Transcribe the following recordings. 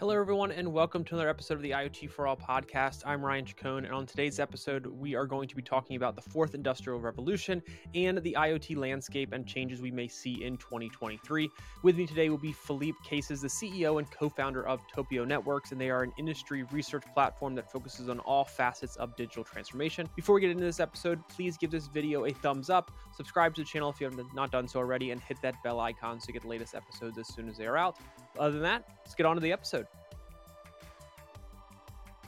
Hello, everyone, and welcome to another episode of the IoT for All podcast. I'm Ryan Chacon, and on today's episode, we are going to be talking about the fourth industrial revolution and the IoT landscape and changes we may see in 2023. With me today will be Philippe Cases, the CEO and co founder of Topio Networks, and they are an industry research platform that focuses on all facets of digital transformation. Before we get into this episode, please give this video a thumbs up, subscribe to the channel if you have not done so already, and hit that bell icon so you get the latest episodes as soon as they are out. Other than that, let's get on to the episode.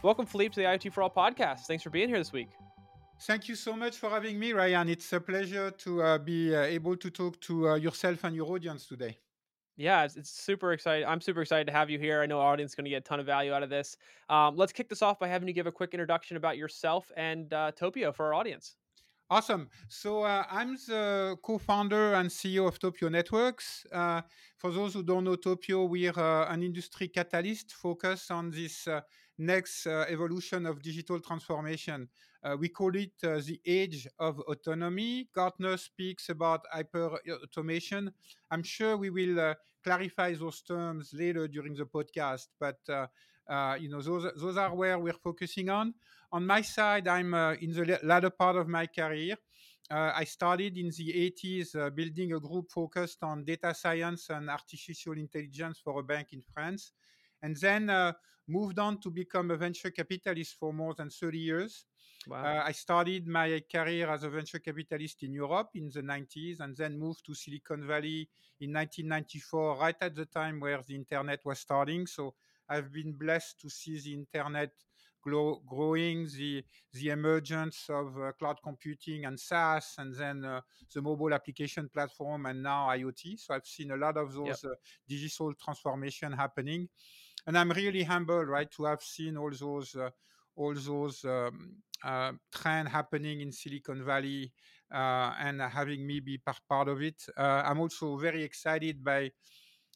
Welcome, Philippe, to the IoT for All podcast. Thanks for being here this week. Thank you so much for having me, Ryan. It's a pleasure to uh, be uh, able to talk to uh, yourself and your audience today. Yeah, it's, it's, super exciting. I'm super excited to have you here. I know our audience is going to get a ton of value out of this. Um, let's kick this off by having you give a quick introduction about yourself and uh, Topio for our audience. Awesome. So uh, I'm the co-founder and CEO of Topio Networks. Uh, for those who don't know Topio, we're uh, an industry catalyst focused on this uh, next uh, evolution of digital transformation. Uh, we call it the age of autonomy. Gartner speaks about hyper automation. I'm sure we will clarify those terms later during the podcast, but you know those those are where we're focusing on on my side, I'm uh, in the latter part of my career. Uh, I started in the 80s uh, building a group focused on data science and artificial intelligence for a bank in France, and then uh, moved on to become a venture capitalist for more than 30 years. Wow. Uh, I started my career as a venture capitalist in Europe in the 90s and then moved to Silicon Valley in 1994, right at the time where the internet was starting. So I've been blessed to see the internet grow, growing, the the emergence of uh, cloud computing and SaaS, and then uh, the mobile application platform, and now IoT. So I've seen a lot of those yep. Uh, digital transformation happening, and I'm really humbled, right, to have seen all those uh, all those um, uh, trend happening in Silicon Valley uh, and having me be part, part of it. Uh, I'm also very excited by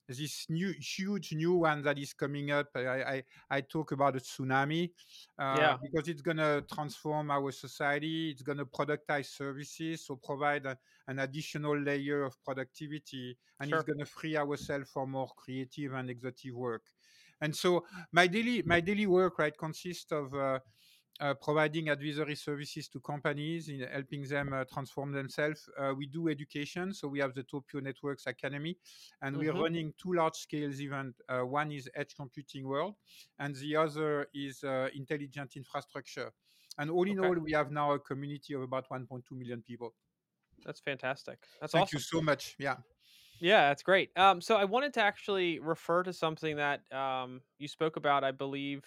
this new huge new one that is coming up. I I, I talk about a tsunami, uh, yeah. because it's gonna transform our society. It's gonna productize services, so provide a, an additional layer of productivity, and sure. it's gonna free ourselves for more creative and executive work. And so my daily my daily work right consists of uh, providing advisory services to companies in helping them uh, transform themselves. Uh, we do education, so we have the Topio Networks Academy, and mm-hmm. we're running two large scales events. Uh, one is Edge Computing World, and the other is uh, Intelligent Infrastructure. And all in okay. all, we have now a community of about 1.2 million people. That's fantastic. That's Thank awesome. you so much. Yeah. Yeah, that's great. Um, so I wanted to actually refer to something that um, you spoke about, I believe,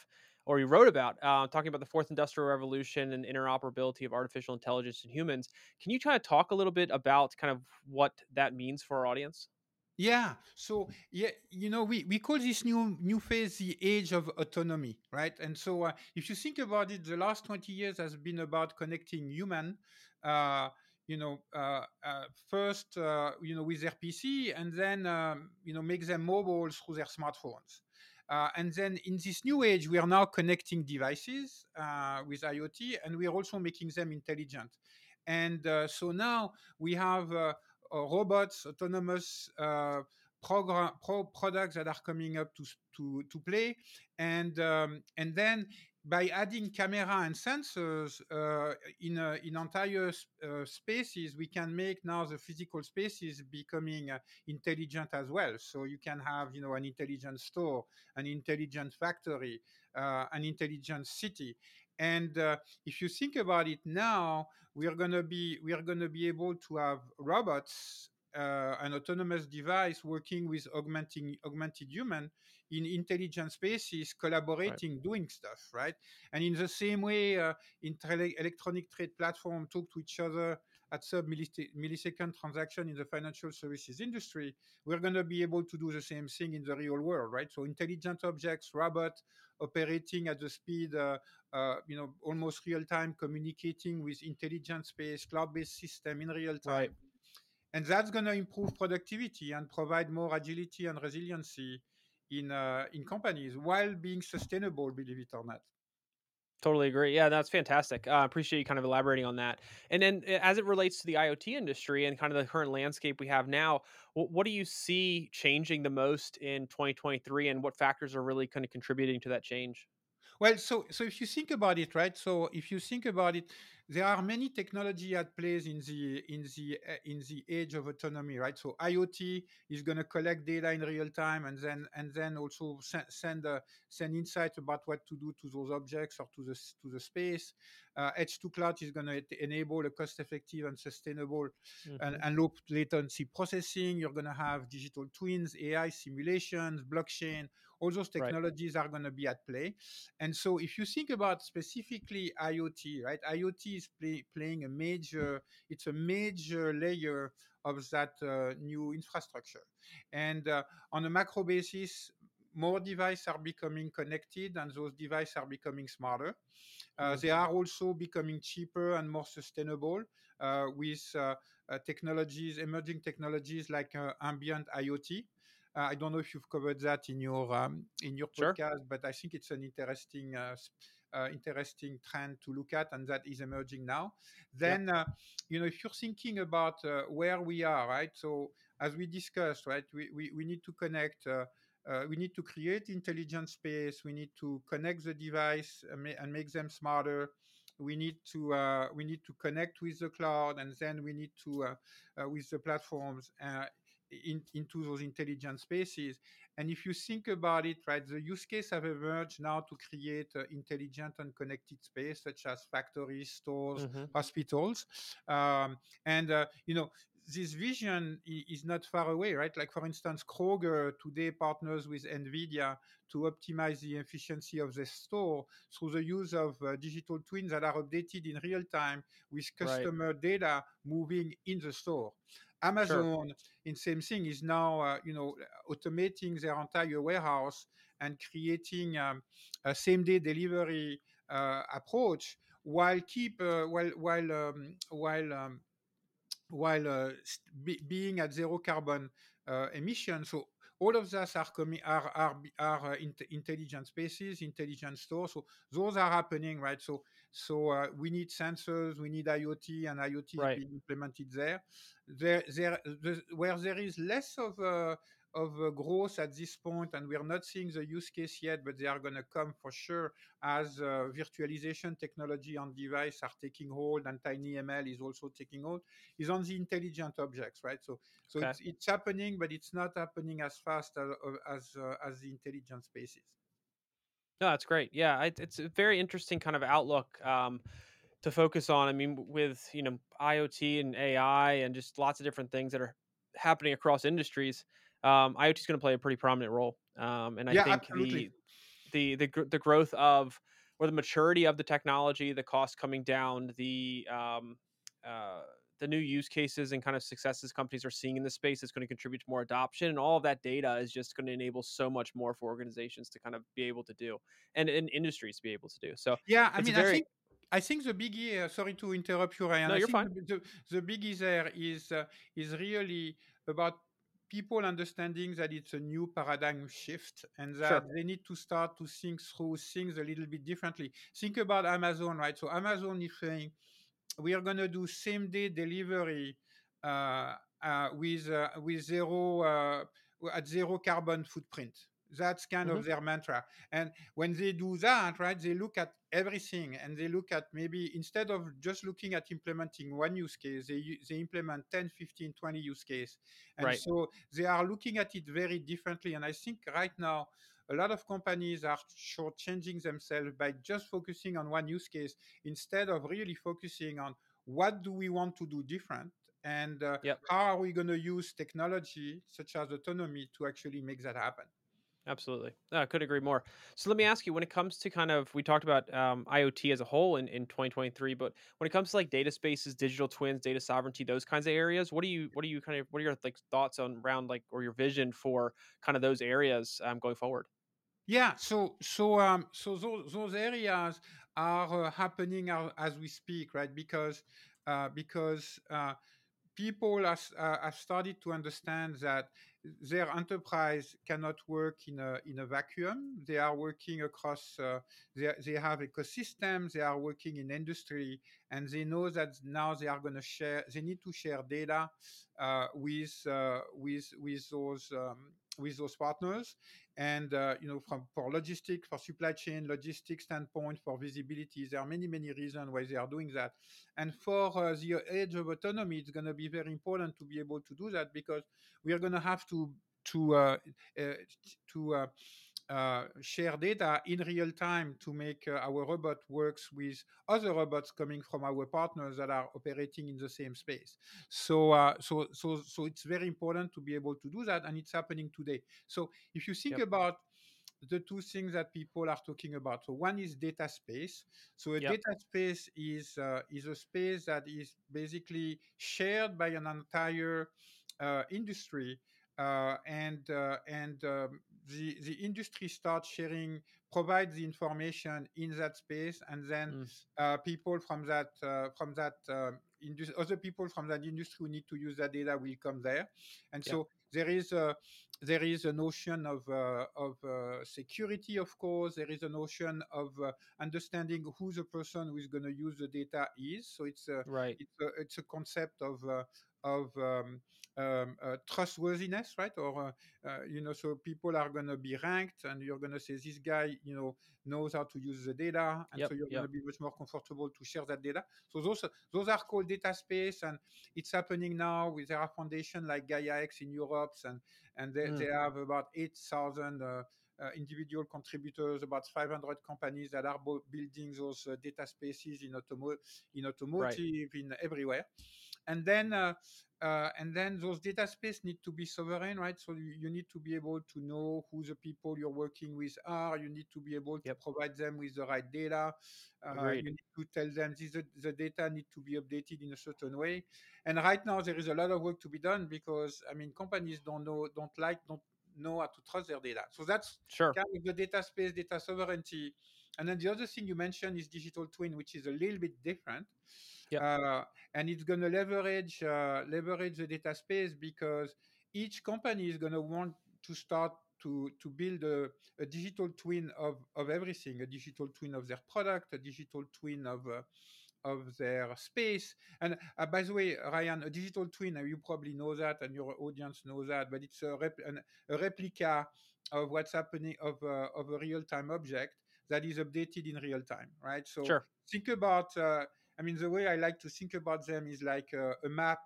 or you wrote about, uh, talking about the fourth industrial revolution and interoperability of artificial intelligence and humans. Can you kind of talk a little bit about kind of what that means for our audience? Yeah. So yeah, you know, we, we call this new new phase the age of autonomy, right? And so uh, if you think about it, the last 20 years has been about connecting human, uh, you know, uh, uh first, uh, you know, with their PC and then, um, you know, make them mobile through their smartphones. Uh, and then in this new age, we are now connecting devices uh, with IoT, and we are also making them intelligent. And uh, so now we have uh, uh, robots, autonomous uh, program pro products that are coming up to to to play, and um, and then by adding camera and sensors uh, in in entire uh, spaces, we can make now the physical spaces becoming uh, intelligent as well. So you can have you know an intelligent store, an intelligent factory, uh, an intelligent city. And uh, if you think about it now, we are gonna be we are gonna be able to have robots uh, an autonomous device working with augmenting augmented human in intelligent spaces, collaborating, right. doing stuff, right? And in the same way, uh, electronic trade platform talk to each other at sub millisecond transaction in the financial services industry, we're going to be able to do the same thing in the real world, right? So intelligent objects, robot operating at the speed, uh, uh, you know, almost real time, communicating with intelligent space, cloud-based system in real time. Right and that's going to improve productivity and provide more agility and resiliency in uh, in companies while being sustainable believe it or not Totally agree. Yeah, that's fantastic. I uh, appreciate you kind of elaborating on that. And then, as it relates to the IoT industry and kind of the current landscape we have now, what, what do you see changing the most in 2023, and what factors are really kind of contributing to that change? Well, so so if you think about it, right? So if you think about it, there are many technology at plays in the in the uh, in the age of autonomy, right? So IoT is going to collect data in real time and then and then also send send, uh, send insights about what to do to those objects or to the to the space. Uh, Edge to cloud is going to enable a cost-effective and sustainable mm-hmm. and, and low latency processing. You're going to have digital twins, AI simulations, blockchain. All those technologies right. are going to be at play. And so, if you think about specifically IoT, right? IoT is play, playing a major. It's a major layer of that uh, new infrastructure. And uh, on a macro basis, more devices are becoming connected and those devices are becoming smarter. Uh, mm-hmm. they are also becoming cheaper and more sustainable uh, with uh, uh technologies, emerging technologies like uh, ambient IoT. Uh, I don't know if you've covered that in your um, in your sure. podcast, but I think it's an interesting interesting trend to look at, and that is emerging now. Then, yeah. you know, if you're thinking about where we are, right? So as we discussed, right, we we, we need to connect uh, we need to create intelligent space. We need to connect the device and, ma- and make them smarter. We need to uh, we need to connect with the cloud, and then we need to uh, uh with the platforms uh, in, into those intelligent spaces. And if you think about it, right, the use case have emerged now to create uh, intelligent and connected space, such as factories, stores, mm-hmm. hospitals, um, and uh, you know this vision is not far away, right? Like, for instance, Kroger today partners with NVIDIA to optimize the efficiency of the store through the use of uh, digital twins that are updated in real time with customer right. data moving in the store. Amazon, sure. in same thing, is now uh, you know automating their entire warehouse and creating um, a same day delivery uh, approach while keep uh, while while um, while um, while uh, be, being at zero carbon uh, emission. So all of those are coming are are, are uh, intelligent spaces, intelligent stores. So those are happening, right? So so uh, we need sensors, we need IoT, and IoT right. being implemented there. There, there, where there is less of a of uh, growth at this point, and we're not seeing the use case yet, but they are going to come for sure as uh, virtualization technology on device are taking hold, and TinyML is also taking hold. Is on the intelligent objects, right? So, so okay. it's, it's happening, but it's not happening as fast as as, uh, as the intelligent spaces. No, that's great. Yeah, it's a very interesting kind of outlook. Um, to focus on. I mean, with you know IoT and AI and just lots of different things that are happening across industries um, IoT is going to play a pretty prominent role. Um, and I yeah, think absolutely. the the the the growth of or the maturity of the technology, the cost coming down, the um, uh, the new use cases and kind of successes companies are seeing in the space is going to contribute to more adoption, and all of that data is just going to enable so much more for organizations to kind of be able to do, and, and industries to be able to do. So yeah, I mean, very, I think. I think the biggie. Uh, sorry to interrupt you, Ryan. No, you're fine. The, the, the biggie there is uh, is really about people understanding that it's a new paradigm shift and that sure. they need to start to think through things a little bit differently. Think about Amazon, right? So Amazon is saying we are going to do same day delivery uh, uh, with uh, with zero uh, at zero carbon footprint. That's kind mm-hmm. of their mantra. And when they do that, right, they look at everything and they look at maybe instead of just looking at implementing one use case, they, they implement 10, 15, 20 use case. And right. so they are looking at it very differently. And I think right now, a lot of companies are shortchanging themselves by just focusing on one use case instead of really focusing on what do we want to do different and uh, yep. how are we going to use technology such as autonomy to actually make that happen Absolutely. I couldn't agree more. So let me ask you when it comes to kind of, we talked about um, IoT as a whole in, in 2023, but when it comes to like data spaces, digital twins, data sovereignty, those kinds of areas, what do you, what do you kind of, what are your like thoughts on around like, or your vision for kind of those areas um, going forward? Yeah. So, so, um, so those, those areas are uh, happening as we speak, right? Because, uh, because, uh, people have, uh, have started to understand that their enterprise cannot work in a in a vacuum. They are working across. Uh, they they have ecosystems. They are working in industry, and they know that now they are going to share. They need to share data uh, with uh, with with those. Um, with those partners and uh, you know from for logistics for supply chain logistics standpoint for visibility there are many many reasons why they are doing that and for uh, the age of autonomy it's going to be very important to be able to do that because we are going to have to to uh, uh to share data in real time to make uh, our robot works with other robots coming from our partners that are operating in the same space. So, uh, so, so, so it's very important to be able to do that, and it's happening today. So, if you think yep. about the two things that people are talking about. So one is data space. So a yep. data space is uh, is a space that is basically shared by an entire uh, industry, uh, and uh, and um, the, the industry starts sharing, provide the information in that space, and then mm. uh, people from that uh, from that uh, industry, other people from that industry who need to use that data will come there, and yeah. so there is a there is a notion of uh, of uh, security, of course. There is a notion of uh, understanding who the person who is going to use the data is. So it's a, right. It's a, it's a concept of of um, um, uh, trustworthiness, right? Or uh, uh, you know, so people are going to be ranked, and you're going to say this guy, you know, knows how to use the data, and yep, so you're yep. going to be much more comfortable to share that data. So those those are called data space, and it's happening now with there are foundation like Gaia X in Europe, and and they, mm. they have about eight thousand. Uh, uh, individual contributors, about 500 companies that are building those uh, data spaces in, automo- in automotive, right. in everywhere and then uh, uh, and then those data space need to be sovereign, right? So you, you, need to be able to know who the people you're working with are. You need to be able to yep. provide them with the right data. Uh, you need to tell them this, the data need to be updated in a certain way. And right now there is a lot of work to be done because I mean companies don't know, don't like, don't know how to trust their data. So that's sure. kind of the data space, data sovereignty. And then the other thing you mentioned is digital twin, which is a little bit different. Yep. Uh, and it's going to leverage uh, leverage the data space because each company is going to want to start to to build a, a, digital twin of of everything, a digital twin of their product, a digital twin of uh, of their space. And uh, by the way, Ryan, a digital twin, uh, you probably know that, and your audience knows that, but it's a, an, a replica of what's happening of uh, of a real time object that is updated in real time, right? So sure. think about uh, I mean, the way I like to think about them is like uh, a map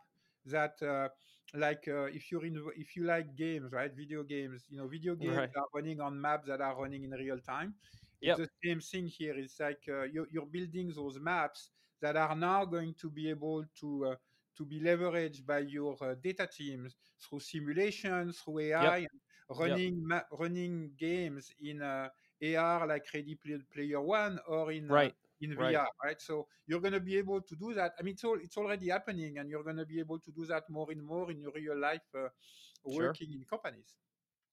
that, uh, like, uh, if you're in, if you like games, right, video games, you know, video games right. are running on maps that are running in real time. It's the same thing here. It's like uh, you're, you're, building those maps that are now going to be able to uh, to be leveraged by your uh, data teams through simulations, through AI, yep. running yep. Ma- running games in AR like Ready Player One or in right in right. VR, right? So you're going to be able to do that. I mean, it's all, it's already happening, and you're going to be able to do that more and more in your real life uh, working sure. in companies.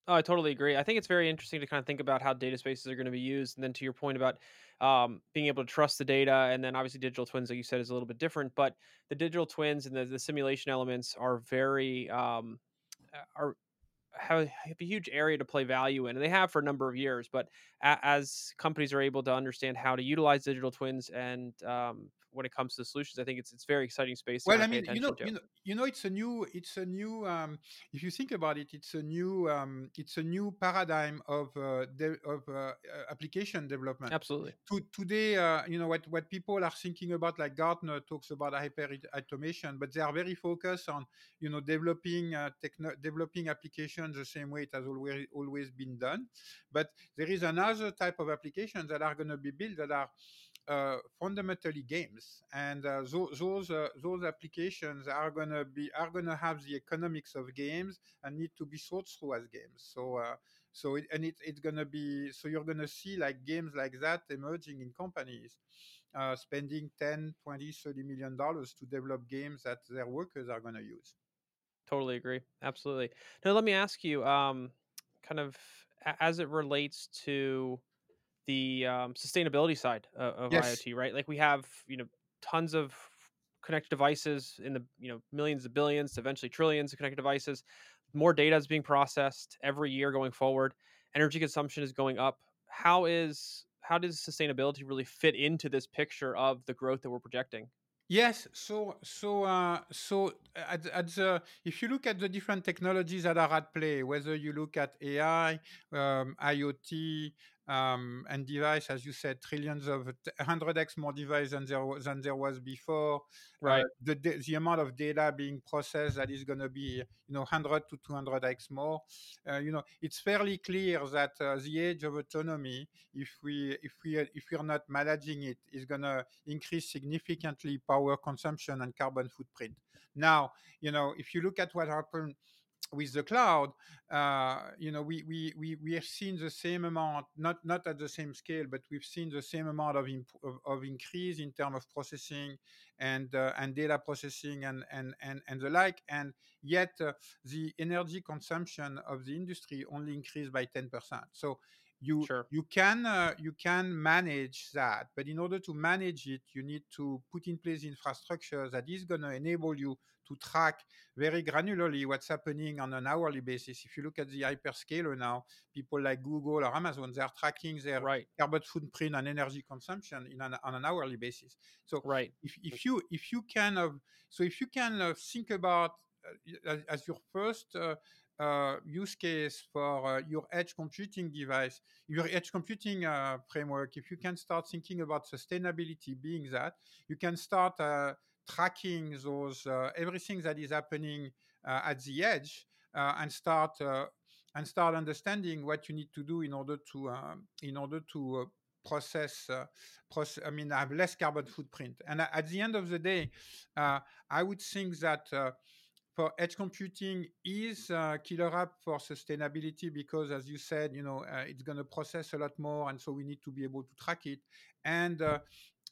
Oh, I totally agree. I think it's very interesting to kind of think about how data spaces are going to be used, and then to your point about um, being able to trust the data, and then obviously digital twins, like you said, is a little bit different. But the digital twins and the, the simulation elements are very um, are have, have a huge area to play value in, and they have for a number of years. But a, as companies are able to understand how to utilize digital twins and um, when it comes to solutions, I think it's it's very exciting space. Well, I mean, you know, you know, you know, it's a new, it's a new. Um, if you think about it, it's a new, um, it's a new paradigm of uh, de- of uh, uh application development. Absolutely. To, today, uh, you know, what what people are thinking about, like Gartner talks about hyper automation, but they are very focused on, you know, developing uh, techno- developing applications the same way it has always always been done. But there is another type of applications that are going to be built that are fundamentally games, and uh, those those, uh, those applications are gonna be are gonna have the economics of games and need to be thought through as games. So uh, so it, and it, it's gonna be so you're gonna see like games like that emerging in companies. Uh, spending 10 20 30 million dollars to develop games that their workers are to use totally agree absolutely now let me ask you um, kind of as it relates to the um, sustainability side of, of yes. IoT, right? Like we have, you know, tons of connected devices in the, you know, millions of billions, eventually trillions of connected devices. more data is being processed every year going forward. Energy consumption is going up. How is how does sustainability really fit into this picture of the growth that we're projecting? Yes, so so uh, so at, at the if you look at the different technologies that are at play, whether you look at AI, um, IoT, um, and device, as you said, trillions of 100x more device than there was, than there was before. Uh, right. Uh, the the amount of data being processed that is going to be you know 100 to 200x more. Uh, you know, it's fairly clear that uh, the age of autonomy, if we if we if we're not managing it, is going to increase significantly power consumption and carbon footprint. Now, you know, if you look at what happened with the cloud, uh, you know, we, we, we, we have seen the same amount, not, not at the same scale, but we've seen the same amount of, imp- of, of, increase in terms of processing and, uh, and data processing and, and, and, and the like. And yet uh, the energy consumption of the industry only increased by 10%. So you sure. you can uh, you can manage that but in order to manage it you need to put in place infrastructure that is going to enable you to track very granularly what's happening on an hourly basis. If you look at the hyperscaler now, people like Google or Amazon, they are tracking their right. carbon footprint and energy consumption in an, on an hourly basis. So right. if, if you if you kind of so if you can uh, think about uh, as your first uh, uh, use case for uh, your edge computing device, your edge computing uh, framework, if you can start thinking about sustainability being that, you can start uh, tracking those uh, everything that is happening uh, at the edge uh, and start and start understanding what you need to do in order to um, in order to process, uh, process, I mean, have less carbon footprint. And at the end of the day, uh, I would think that uh, for edge computing is a killer app for sustainability because, as you said, you know, it's going to process a lot more, and so we need to be able to track it. And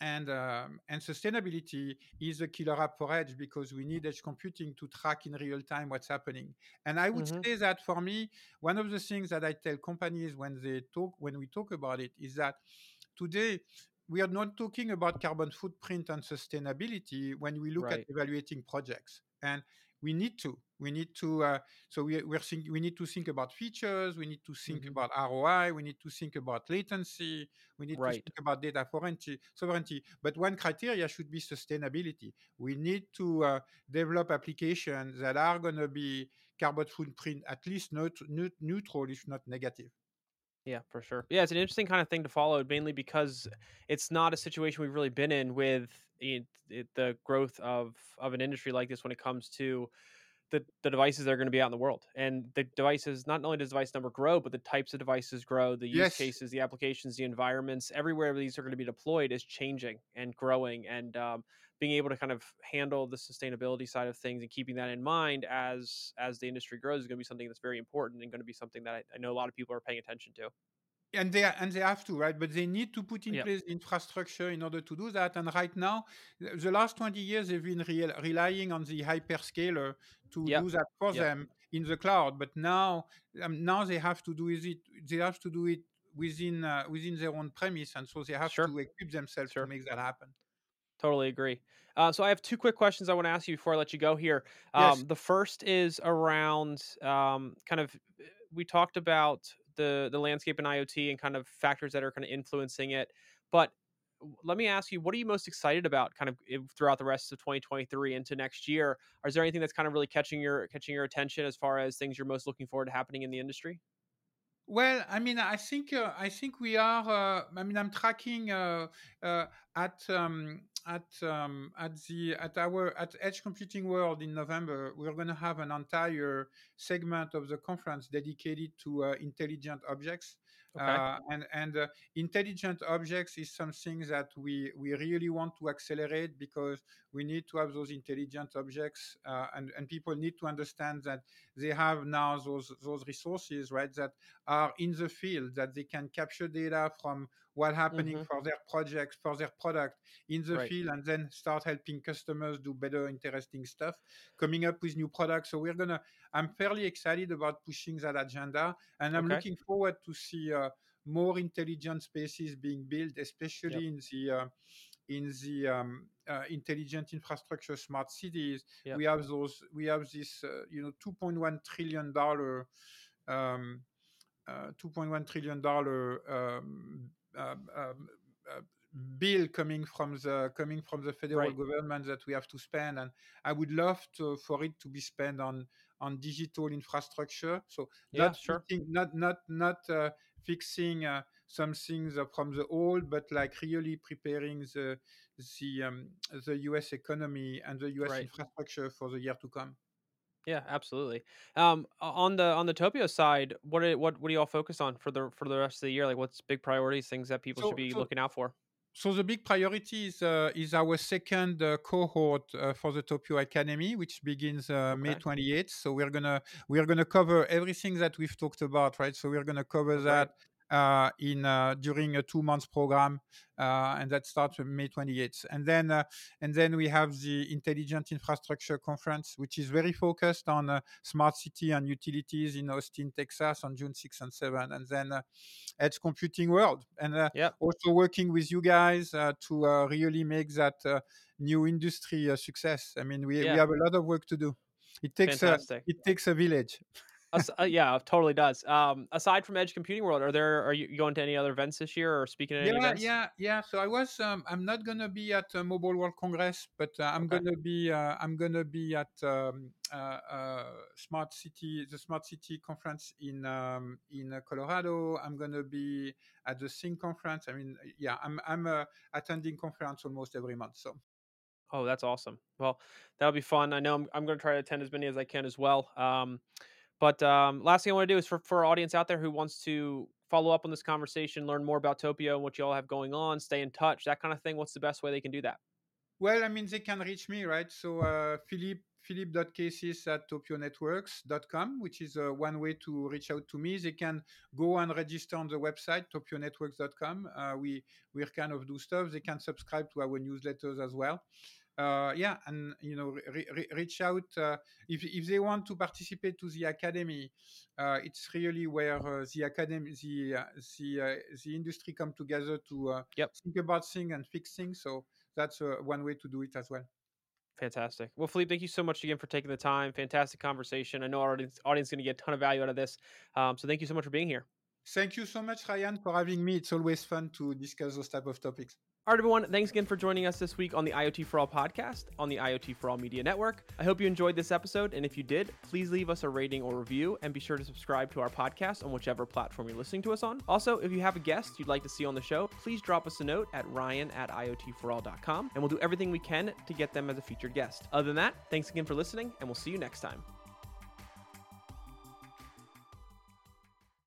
and um, and sustainability is a killer app for edge because we need edge computing to track in real time what's happening and i would mm-hmm. say that for me one of the things that i tell companies when they talk when we talk about it is that today we are not talking about carbon footprint and sustainability when we look right. at evaluating projects and we need to we need to uh, so we, we're think, we need to think about features we need to think mm-hmm. about roi we need to think about latency we need right. to think about data sovereignty sovereignty but one criteria should be sustainability we need to uh, develop applications that are going to be carbon footprint at least neutral if not negative yeah, for sure. Yeah, it's an interesting kind of thing to follow, mainly because it's not a situation we've really been in with it, it, the growth of of an industry like this when it comes to the, the devices that are going to be out in the world and the devices not only does device number grow but the types of devices grow the use yes. cases the applications the environments everywhere these are going to be deployed is changing and growing and um, being able to kind of handle the sustainability side of things and keeping that in mind as as the industry grows is going to be something that's very important and going to be something that I, I know a lot of people are paying attention to and they and they have to right but they need to put in yep. place infrastructure in order to do that and right now the last 20 years they've been re- relying on the hyperscaler to yep. do that for yep. them in the cloud but now um, now they have to do it they have to do it within uh, within their own premise and so they have sure. to equip themselves sure. to make that happen Totally agree. Uh, so I have two quick questions I want to ask you before I let you go here. Um, yes. The first is around um, kind of we talked about the the landscape in IoT and kind of factors that are kind of influencing it. But let me ask you, what are you most excited about kind of throughout the rest of 2023 into next year? Is there anything that's kind of really catching your catching your attention as far as things you're most looking forward to happening in the industry? Well, I mean, I think uh, I think we are. Uh, I mean, I'm tracking uh, uh at um, at um, at the at our at Edge Computing World in November, we're going to have an entire segment of the conference dedicated to uh, intelligent objects. Okay. Uh, and and uh, intelligent objects is something that we we really want to accelerate because we need to have those intelligent objects, uh, and and people need to understand that they have now those those resources right that are in the field that they can capture data from what happening mm-hmm. for their projects for their product in the right. field and then start helping customers do better interesting stuff coming up with new products so we're gonna i'm fairly excited about pushing that agenda and i'm okay. looking forward to see uh, more intelligent spaces being built especially yep. in the uh, in the um, uh, intelligent infrastructure, smart cities. Yep. We have those. We have this, uh, you know, 2.1 trillion dollar, um, uh, 2.1 trillion dollar um, bill coming from the coming from the federal Right. government that we have to spend, and I would love to, for it to be spent on on digital infrastructure. So Yeah, not sure. fixing, not not not uh, fixing uh, some things uh, from the old, but like really preparing the the um, the U.S. economy and the U.S. Right. infrastructure for the year to come. Yeah, absolutely. Um, on the on the Topio side, what are, what what do you all focus on for the for the rest of the year? Like, what's big priorities, things that people should be so looking out for? So the big priority is, uh, is our second uh, cohort uh, for the Topio Academy, which begins uh, May 28th. So we're gonna we're gonna cover everything that we've talked about, right? So we're gonna cover great. that uh, in uh, during a two month program, uh, and that starts May 28th. And then uh, and then we have the Intelligent Infrastructure Conference, which is very focused on uh, smart city and utilities in Austin, Texas, on June 6 and 7, and then uh, Edge Computing World, and uh, Yep. also working with you guys uh, to uh, really make that uh, new industry a success. I mean, we, Yeah. we have a lot of work to do. It takes a, it takes a village. Uh, yeah, totally does. Um, aside from Edge Computing World, are there are you going to any other events this year or speaking at any Yeah, events? yeah, yeah. So I was. Um, I'm not gonna be at uh, Mobile World Congress, but uh, I'm Okay. gonna be. Uh, I'm gonna be at um, uh, uh, Smart City, the Smart City conference in um, in uh, Colorado. I'm gonna be at the Sync conference. I mean, yeah, I'm I'm uh, attending conference almost every month. So Oh, that's awesome. Well, that'll be fun. I know I'm I'm going to try to attend as many as I can as well. Um, but um, last thing I want to do is for for our audience out there who wants to follow up on this conversation, learn more about Topio and what you all have going on, stay in touch, that kind of thing. What's the best way they can do that? Well, I mean, they can reach me, right? So, uh, Philippe, philippe.cases at topionetworks.com, which is uh, one way to reach out to me. They can go and register on the website, topionetworks.com. Uh, we, we kind of do stuff. They can subscribe to our newsletters as well. Uh, yeah, and you know, re- re- reach out uh, if if they want to participate to the academy. Uh, it's really where uh, the academy, the uh, the uh, the industry come together to uh, Yep. think about things and fix things. So that's uh, one way to do it as well. Fantastic. Well, Philippe, thank you so much again for taking the time. Fantastic conversation. I know our audience, audience is going to get a ton of value out of this. Um, so thank you so much for being here. Thank you so much, Ryan, for having me. It's always fun to discuss those type of topics. All right, everyone. Thanks again for joining us this week on the IoT for All podcast on the IoT for All Media Network. I hope you enjoyed this episode. And if you did, please leave us a rating or review and be sure to subscribe to our podcast on whichever platform you're listening to us on. Also, if you have a guest you'd like to see on the show, please drop us a note at ryan at iotforall.com and we'll do everything we can to get them as a featured guest. Other than that, thanks again for listening and we'll see you next time.